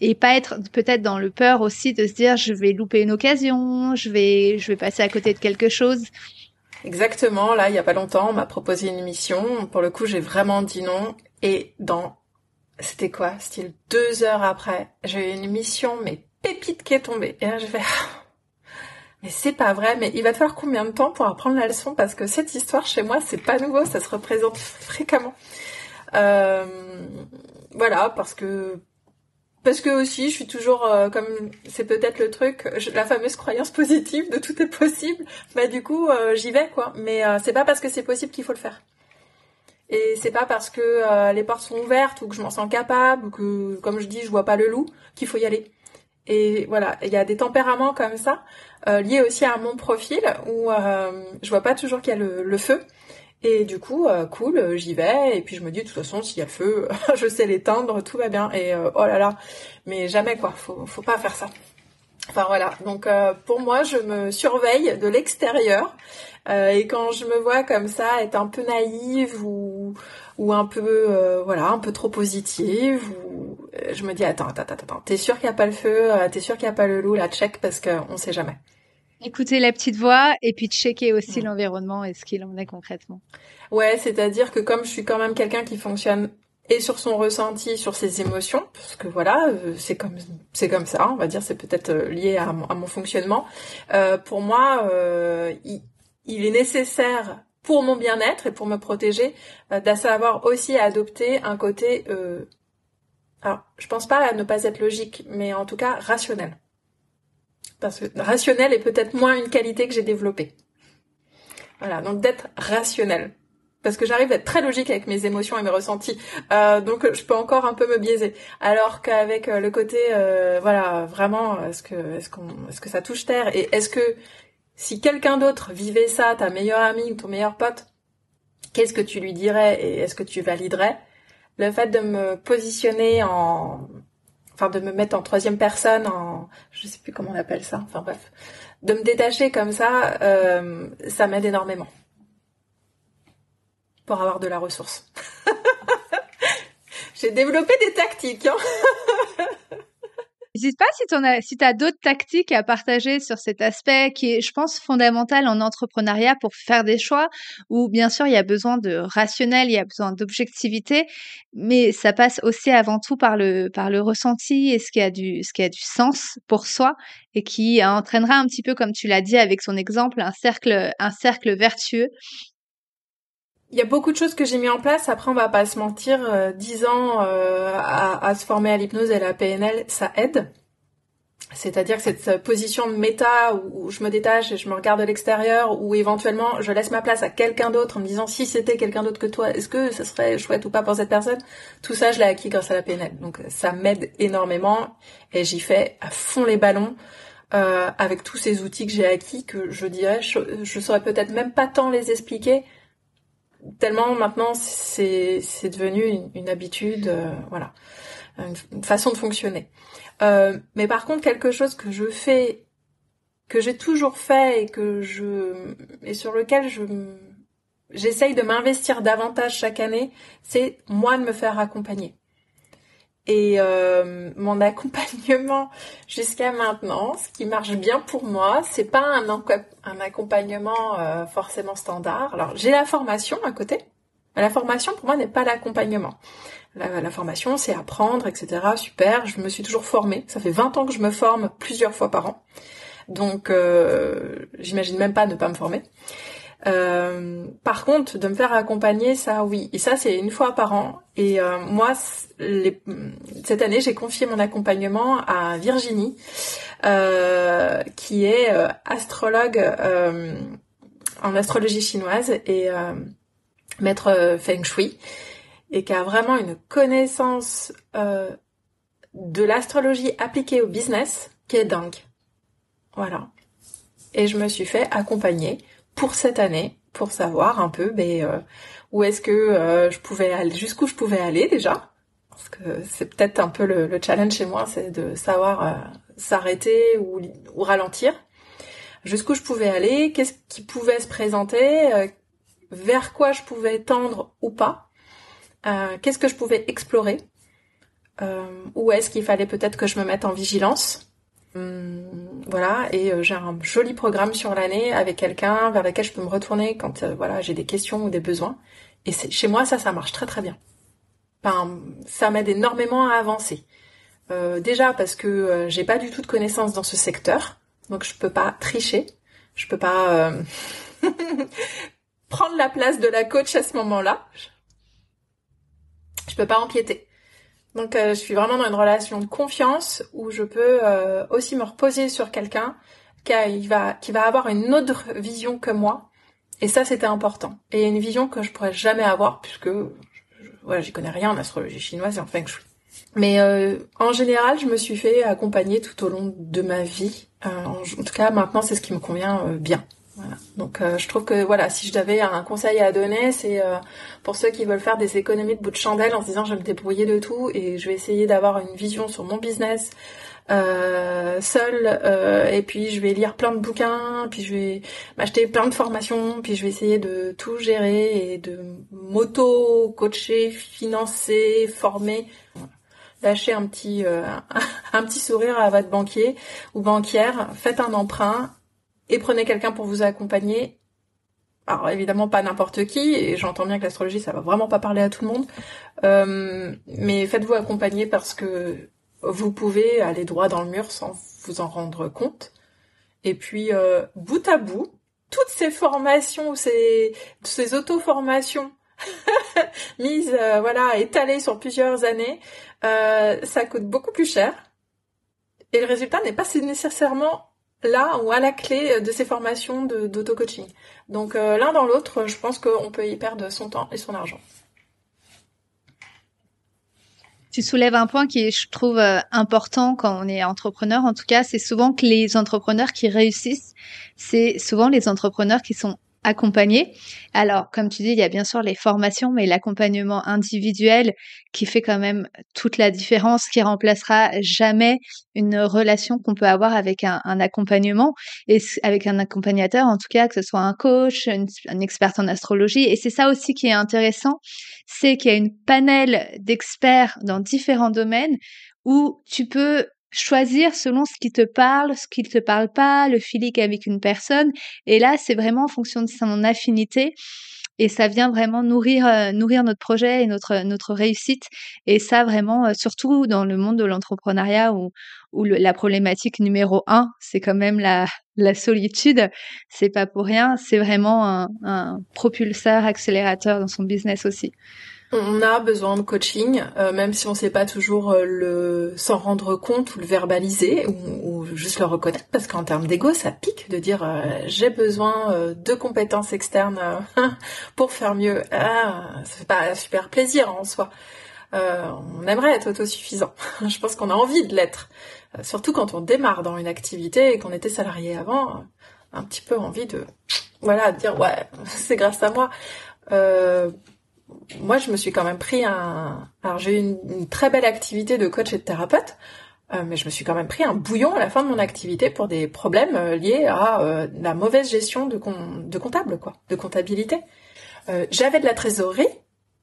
et pas être peut-être dans le peur aussi de se dire je vais louper une occasion, je vais je vais passer à côté de quelque chose. Exactement, là, il y a pas longtemps, on m'a proposé une émission. Pour le coup, j'ai vraiment dit non. Et dans, c'était quoi? Style deux heures après, j'ai eu une émission, mais pépite qui est tombée. Et là, je fais, mais c'est pas vrai, mais il va te falloir combien de temps pour apprendre la leçon? Parce que cette histoire, chez moi, c'est pas nouveau, ça se représente fréquemment. Euh, voilà, parce que parce que aussi, je suis toujours euh, comme c'est peut-être le truc, la fameuse croyance positive de tout est possible. Bah du coup, euh, j'y vais quoi. Mais euh, c'est pas parce que c'est possible qu'il faut le faire. Et c'est pas parce que les portes sont ouvertes ou que je m'en sens capable ou que, comme je dis, je vois pas le loup qu'il faut y aller. Et voilà, il y a des tempéraments comme ça liés aussi à mon profil où je vois pas toujours qu'il y a le feu. Et du coup, euh, cool, euh, j'y vais. Et puis je me dis, de toute façon, s'il y a le feu, je sais l'éteindre, tout va bien. Et euh, oh là là, mais jamais quoi, faut, pas faire ça. Enfin voilà, donc pour moi, je me surveille de l'extérieur. et quand je me vois comme ça, être un peu naïve ou, un peu, voilà, un peu trop positive, je me dis, attends, attends, attends, t'es sûr qu'il n'y a pas le feu, t'es sûr qu'il n'y a pas le loup, la check, parce qu'on sait jamais. Écouter la petite voix et puis checker aussi l'environnement et ce qu'il en est concrètement. Ouais, c'est-à-dire que comme je suis quand même quelqu'un qui fonctionne et sur son ressenti, sur ses émotions, parce que voilà, euh, c'est comme c'est comme ça, on va dire, c'est peut-être euh, lié à mon, fonctionnement. Euh, pour moi, euh, il, il, est nécessaire pour mon bien-être et pour me protéger, euh, d'à savoir aussi adopter un côté, alors je pense pas à ne pas être logique, mais en tout cas rationnel parce que rationnel est peut-être moins une qualité que j'ai développée. Voilà, donc d'être rationnel. Parce que j'arrive à être très logique avec mes émotions et mes ressentis, euh, donc je peux encore un peu me biaiser. Alors qu'avec euh, le côté, euh, voilà, vraiment, est-ce que, est-ce est-ce que ça touche terre? Et est-ce que si quelqu'un d'autre vivait ça, ta meilleure amie ou ton meilleur pote, qu'est-ce que tu lui dirais et est-ce que tu validerais? Le fait de me positionner en enfin de me mettre en troisième personne, en je sais plus comment on appelle ça, enfin bref, de me détacher comme ça, euh, ça m'aide énormément pour avoir de la ressource. J'ai développé des tactiques. Hein N'hésite pas si tu as, d'autres tactiques à partager sur cet aspect qui est, je pense, fondamental en entrepreneuriat pour faire des choix, où bien sûr, il y a besoin de rationnel, il y a besoin d'objectivité, mais ça passe aussi avant tout par le, par le ressenti et ce qui a du, ce qui a du sens pour soi et qui entraînera un petit peu, comme tu l'as dit avec son exemple, un cercle, un cercle vertueux il y a beaucoup de choses que j'ai mis en place. Après, on va pas se mentir, euh, dix ans euh, à, se former à l'hypnose et à la PNL, ça aide. C'est-à-dire que cette position de méta où, je me détache et je me regarde de l'extérieur, ou éventuellement je laisse ma place à quelqu'un d'autre en me disant si c'était quelqu'un d'autre que toi, est-ce que ce serait chouette ou pas pour cette personne? Tout ça, je l'ai acquis grâce à la PNL. Donc ça m'aide énormément et j'y fais à fond les ballons. Euh, avec tous ces outils que j'ai acquis que je dirais je, je saurais peut-être même pas tant les expliquer tellement maintenant c'est c'est devenu une, habitude, euh, voilà, une, façon de fonctionner. Euh, mais par contre quelque chose que je fais que j'ai toujours fait et que je et sur lequel je j'essaye de m'investir davantage chaque année, c'est moi de me faire accompagner. Et euh, mon accompagnement jusqu'à maintenant, ce qui marche bien pour moi, c'est pas un, accompagnement euh, forcément standard. Alors j'ai la formation à côté, la formation pour moi n'est pas l'accompagnement. La, la, formation, c'est apprendre, etc. Super, je me suis toujours formée. Ça fait 20 ans que je me forme plusieurs fois par an. Donc, euh, j'imagine même pas ne pas me former. Euh, par contre, de me faire accompagner, ça oui. Et ça, c'est une fois par an. Et euh, moi, les, cette année, j'ai confié mon accompagnement à Virginie, euh, qui est euh, astrologue euh, en astrologie chinoise et maître feng shui, et qui a vraiment une connaissance de l'astrologie appliquée au business qui est dingue. Voilà. Et je me suis fait accompagner pour cette année pour savoir un peu ben, euh, où est-ce que euh, je pouvais aller, jusqu'où je pouvais aller déjà. Parce que c'est peut-être un peu le, challenge chez moi, c'est de savoir euh, s'arrêter ou, ou, ralentir. Jusqu'où je pouvais aller, qu'est-ce qui pouvait se présenter, vers quoi je pouvais tendre ou pas, qu'est-ce que je pouvais explorer, où est-ce qu'il fallait peut-être que je me mette en vigilance voilà, et euh, j'ai un joli programme sur l'année avec quelqu'un vers lequel je peux me retourner quand euh, voilà j'ai des questions ou des besoins. Et chez moi ça, ça marche très très bien. Ça m'aide énormément à avancer. Euh, déjà parce que j'ai pas du tout de connaissances dans ce secteur, donc je peux pas tricher, je peux pas prendre la place de la coach à ce moment-là. Je peux pas empiéter. Donc euh, je suis vraiment dans une relation de confiance où je peux euh, aussi me reposer sur quelqu'un qui va, qui va avoir une autre vision que moi. Et ça, c'était important. Et une vision que je pourrais jamais avoir puisque voilà, j'y connais rien en astrologie chinoise et en feng shui. Mais euh, en général, je me suis fait accompagner tout au long de ma vie. en, tout cas, maintenant, c'est ce qui me convient bien. Voilà. Donc euh, je trouve que voilà, si je devais un conseil à donner, c'est euh, pour ceux qui veulent faire des économies de bout de chandelle en se disant je vais me débrouiller de tout et je vais essayer d'avoir une vision sur mon business euh, seul euh, et puis je vais lire plein de bouquins, puis je vais m'acheter plein de formations, puis je vais essayer de tout gérer et de m'auto coacher, financer, former. Lâchez un petit un petit sourire à votre banquier ou banquière, faites un emprunt et prenez quelqu'un pour vous accompagner. Alors évidemment pas n'importe qui, et j'entends bien que l'astrologie ça va vraiment pas parler à tout le monde, euh, mais faites-vous accompagner parce que vous pouvez aller droit dans le mur sans vous en rendre compte. Et puis euh, bout à bout, toutes ces formations, ces, ces auto-formations mises, euh, voilà, étalées sur plusieurs années, ça coûte beaucoup plus cher. Et le résultat n'est pas nécessairement là ou à la clé de ces formations d'auto-coaching. Donc euh, l'un dans l'autre, je pense qu'on peut y perdre son temps et son argent. Tu soulèves un point qui est, je trouve, euh, important quand on est entrepreneur. En tout cas, c'est souvent que les entrepreneurs qui réussissent, c'est souvent les entrepreneurs qui sont accompagner. Alors, comme tu dis, il y a bien sûr les formations, mais l'accompagnement individuel qui fait quand même toute la différence, qui remplacera jamais une relation qu'on peut avoir avec un, accompagnement et avec un accompagnateur, en tout cas, que ce soit un coach, un expert en astrologie. Et c'est ça aussi qui est intéressant, c'est qu'il y a une panel d'experts dans différents domaines où tu peux choisir selon ce qui te parle, ce qui ne te parle pas, le feeling avec une personne. Et là, c'est vraiment en fonction de son affinité. Et ça vient vraiment nourrir, euh, nourrir notre projet et notre, notre réussite. Et ça, vraiment, euh, surtout dans le monde de l'entrepreneuriat où, où la problématique numéro un, c'est quand même la, la solitude. C'est pas pour rien. C'est vraiment un, un propulseur, accélérateur dans son business aussi. On a besoin de coaching, euh, même si on ne sait pas toujours euh, le s'en rendre compte ou le verbaliser ou, juste le reconnaître, parce qu'en termes d'ego, ça pique de dire euh, j'ai besoin de compétences externes pour faire mieux. Ah, ça fait pas super plaisir en soi. on aimerait être autosuffisant. Je pense qu'on a envie de l'être, surtout quand on démarre dans une activité et qu'on était salarié avant. Un petit peu envie de voilà dire ouais c'est grâce à moi. Euh, moi, je me suis quand même pris un. Alors, j'ai eu une, très belle activité de coach et de thérapeute. Euh, mais je me suis quand même pris un bouillon à la fin de mon activité pour des problèmes euh, liés à euh, la mauvaise gestion de, comptable, quoi, de comptabilité. J'avais de la trésorerie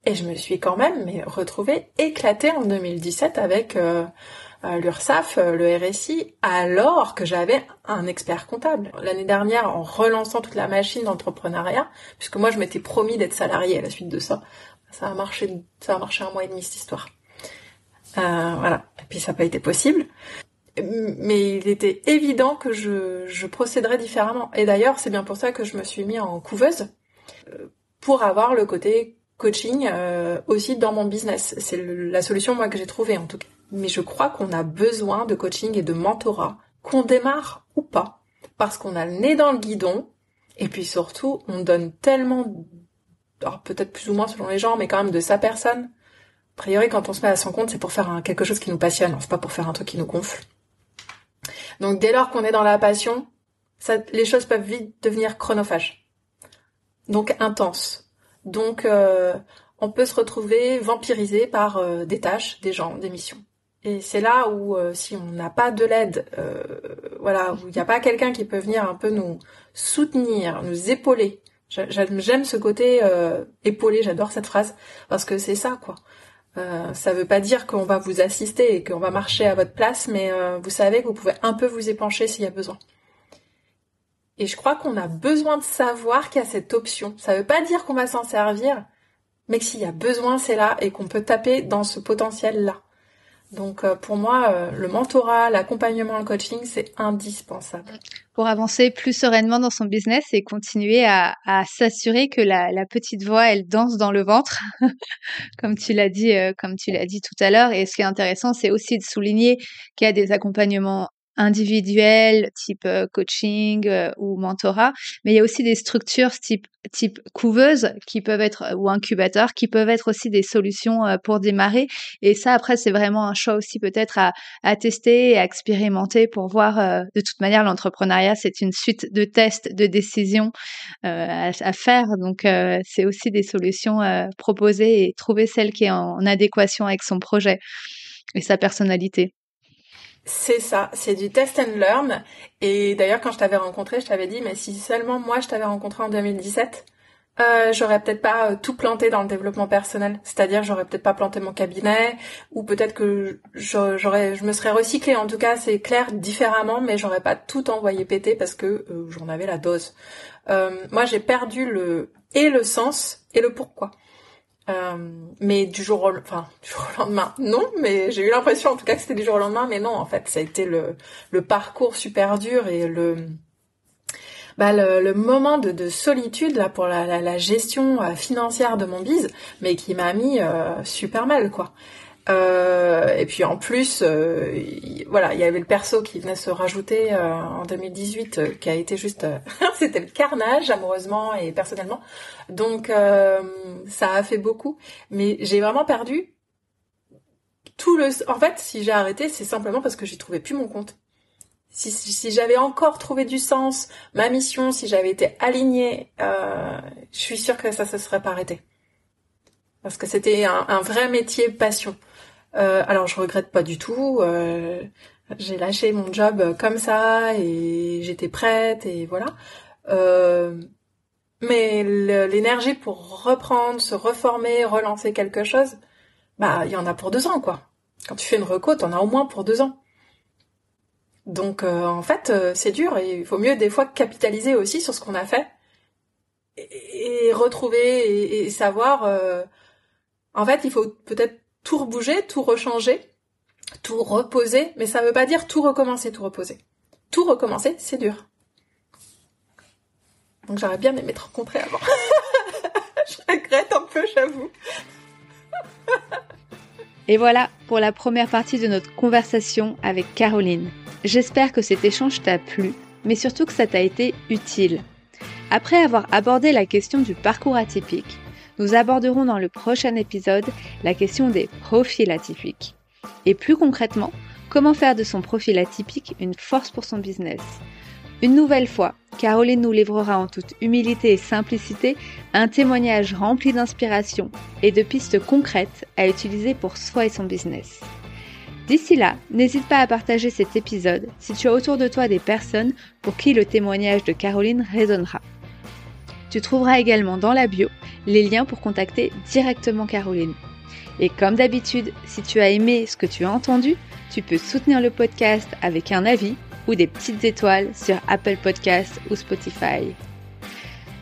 et je me suis quand même retrouvée éclatée en 2017 avec l'URSSAF, le RSI, alors que j'avais un expert comptable. L'année dernière, en relançant toute la machine d'entrepreneuriat, puisque moi je m'étais promis d'être salarié à la suite de ça, ça a marché, ça a marché un mois et demi cette histoire. Euh, voilà. Et puis ça n'a pas été possible. Mais il était évident que je, je procéderais différemment. Et d'ailleurs, c'est bien pour ça que je me suis mis en couveuse euh, pour avoir le côté coaching euh, aussi dans mon business. C'est la solution moi que j'ai trouvée en tout cas. Mais je crois qu'on a besoin de coaching et de mentorat, qu'on démarre ou pas, parce qu'on a le nez dans le guidon. Et puis surtout, on donne tellement, alors peut-être plus ou moins selon les gens, mais quand même de sa personne, a priori, quand on se met à son compte, c'est pour faire quelque chose qui nous passionne, c'est pas pour faire un truc qui nous gonfle. Donc dès lors qu'on est dans la passion, ça, les choses peuvent vite devenir chronophages. Donc intenses. Donc euh, on peut se retrouver vampirisé par euh, des tâches, des gens, des missions. Et c'est là où euh, si on n'a pas de l'aide, voilà, où il n'y a pas quelqu'un qui peut venir un peu nous soutenir, nous épauler. J'aime ce côté épauler, j'adore cette phrase parce que c'est ça quoi. Euh, ça veut pas dire qu'on va vous assister et qu'on va marcher à votre place, mais euh, vous savez que vous pouvez un peu vous épancher s'il y a besoin. Et je crois qu'on a besoin de savoir qu'il y a cette option. Ça veut pas dire qu'on va s'en servir, mais que s'il y a besoin, c'est là et qu'on peut taper dans ce potentiel-là. Donc euh, pour moi, euh, le mentorat, l'accompagnement, le coaching, c'est indispensable. Pour avancer plus sereinement dans son business et continuer à, s'assurer que la, petite voix, elle danse dans le ventre, comme tu l'as dit, euh, comme tu l'as dit tout à l'heure. Et ce qui est intéressant, c'est aussi de souligner qu'il y a des accompagnements individuels, type coaching ou mentorat, mais il y a aussi des structures type type couveuse qui peuvent être ou incubateurs qui peuvent être aussi des solutions pour démarrer et ça après c'est vraiment un choix aussi peut-être à, à tester et à expérimenter pour voir de toute manière l'entrepreneuriat c'est une suite de tests de décisions à, à, faire donc c'est aussi des solutions proposées et trouver celle qui est en adéquation avec son projet et sa personnalité. C'est ça, c'est du test and learn. Et d'ailleurs, quand je t'avais rencontré, je t'avais dit, mais si seulement moi je t'avais rencontré en 2017, euh, j'aurais peut-être pas euh, tout planté dans le développement personnel. C'est-à-dire, j'aurais peut-être pas planté mon cabinet, ou peut-être que j'aurais, je me serais recyclée. En tout cas, c'est clair, différemment, mais j'aurais pas tout envoyé péter parce que euh, j'en avais la dose. Euh, moi, j'ai perdu le et le sens et le pourquoi. Euh, mais du jour au, enfin, du jour au lendemain, non, mais j'ai eu l'impression en tout cas que c'était du jour au lendemain, mais non, en fait, ça a été le, le parcours super dur et le, bah, le, le moment de, de, solitude là pour la, la, la, gestion euh, financière de mon bise, mais qui m'a mis euh, super mal, quoi. Euh, et puis en plus, euh, voilà, il y avait le perso qui venait se rajouter euh, en 2018, euh, qui a été juste, c'était le carnage amoureusement et personnellement. Donc ça a fait beaucoup, mais j'ai vraiment perdu tout le. En fait, si j'ai arrêté, c'est simplement parce que j'y trouvais plus mon compte. Si, j'avais encore trouvé du sens, ma mission, si j'avais été alignée, je suis sûre que ça se serait pas arrêté. Parce que c'était un, un vrai métier passion. Euh, alors je regrette pas du tout. Euh, j'ai lâché mon job comme ça et j'étais prête et voilà. Euh, mais l'énergie pour reprendre, se reformer, relancer quelque chose, bah il y en a pour deux ans quoi. Quand tu fais une reco, t'en as au moins pour deux ans. Donc en fait c'est dur et il faut mieux des fois capitaliser aussi sur ce qu'on a fait et, retrouver et, savoir. en fait il faut peut-être tout rebouger, tout rechanger, tout reposer, mais ça veut pas dire tout recommencer, tout reposer. Tout recommencer, c'est dur. Donc j'aurais bien aimé te rencontrer avant. Je regrette un peu, j'avoue. Et voilà pour la première partie de notre conversation avec Caroline. J'espère que cet échange t'a plu, mais surtout que ça t'a été utile. Après avoir abordé la question du parcours atypique, nous aborderons dans le prochain épisode la question des profils atypiques. Et plus concrètement, comment faire de son profil atypique une force pour son business? Une nouvelle fois, Caroline nous livrera en toute humilité et simplicité un témoignage rempli d'inspiration et de pistes concrètes à utiliser pour soi et son business. D'ici là, n'hésite pas à partager cet épisode si tu as autour de toi des personnes pour qui le témoignage de Caroline résonnera. Tu trouveras également dans la bio les liens pour contacter directement Caroline. Et comme d'habitude, si tu as aimé ce que tu as entendu, tu peux soutenir le podcast avec un avis ou des petites étoiles sur Apple Podcasts ou Spotify.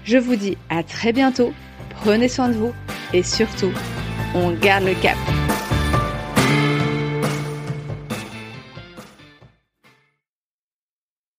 Je vous dis à très bientôt, prenez soin de vous et surtout, on garde le cap.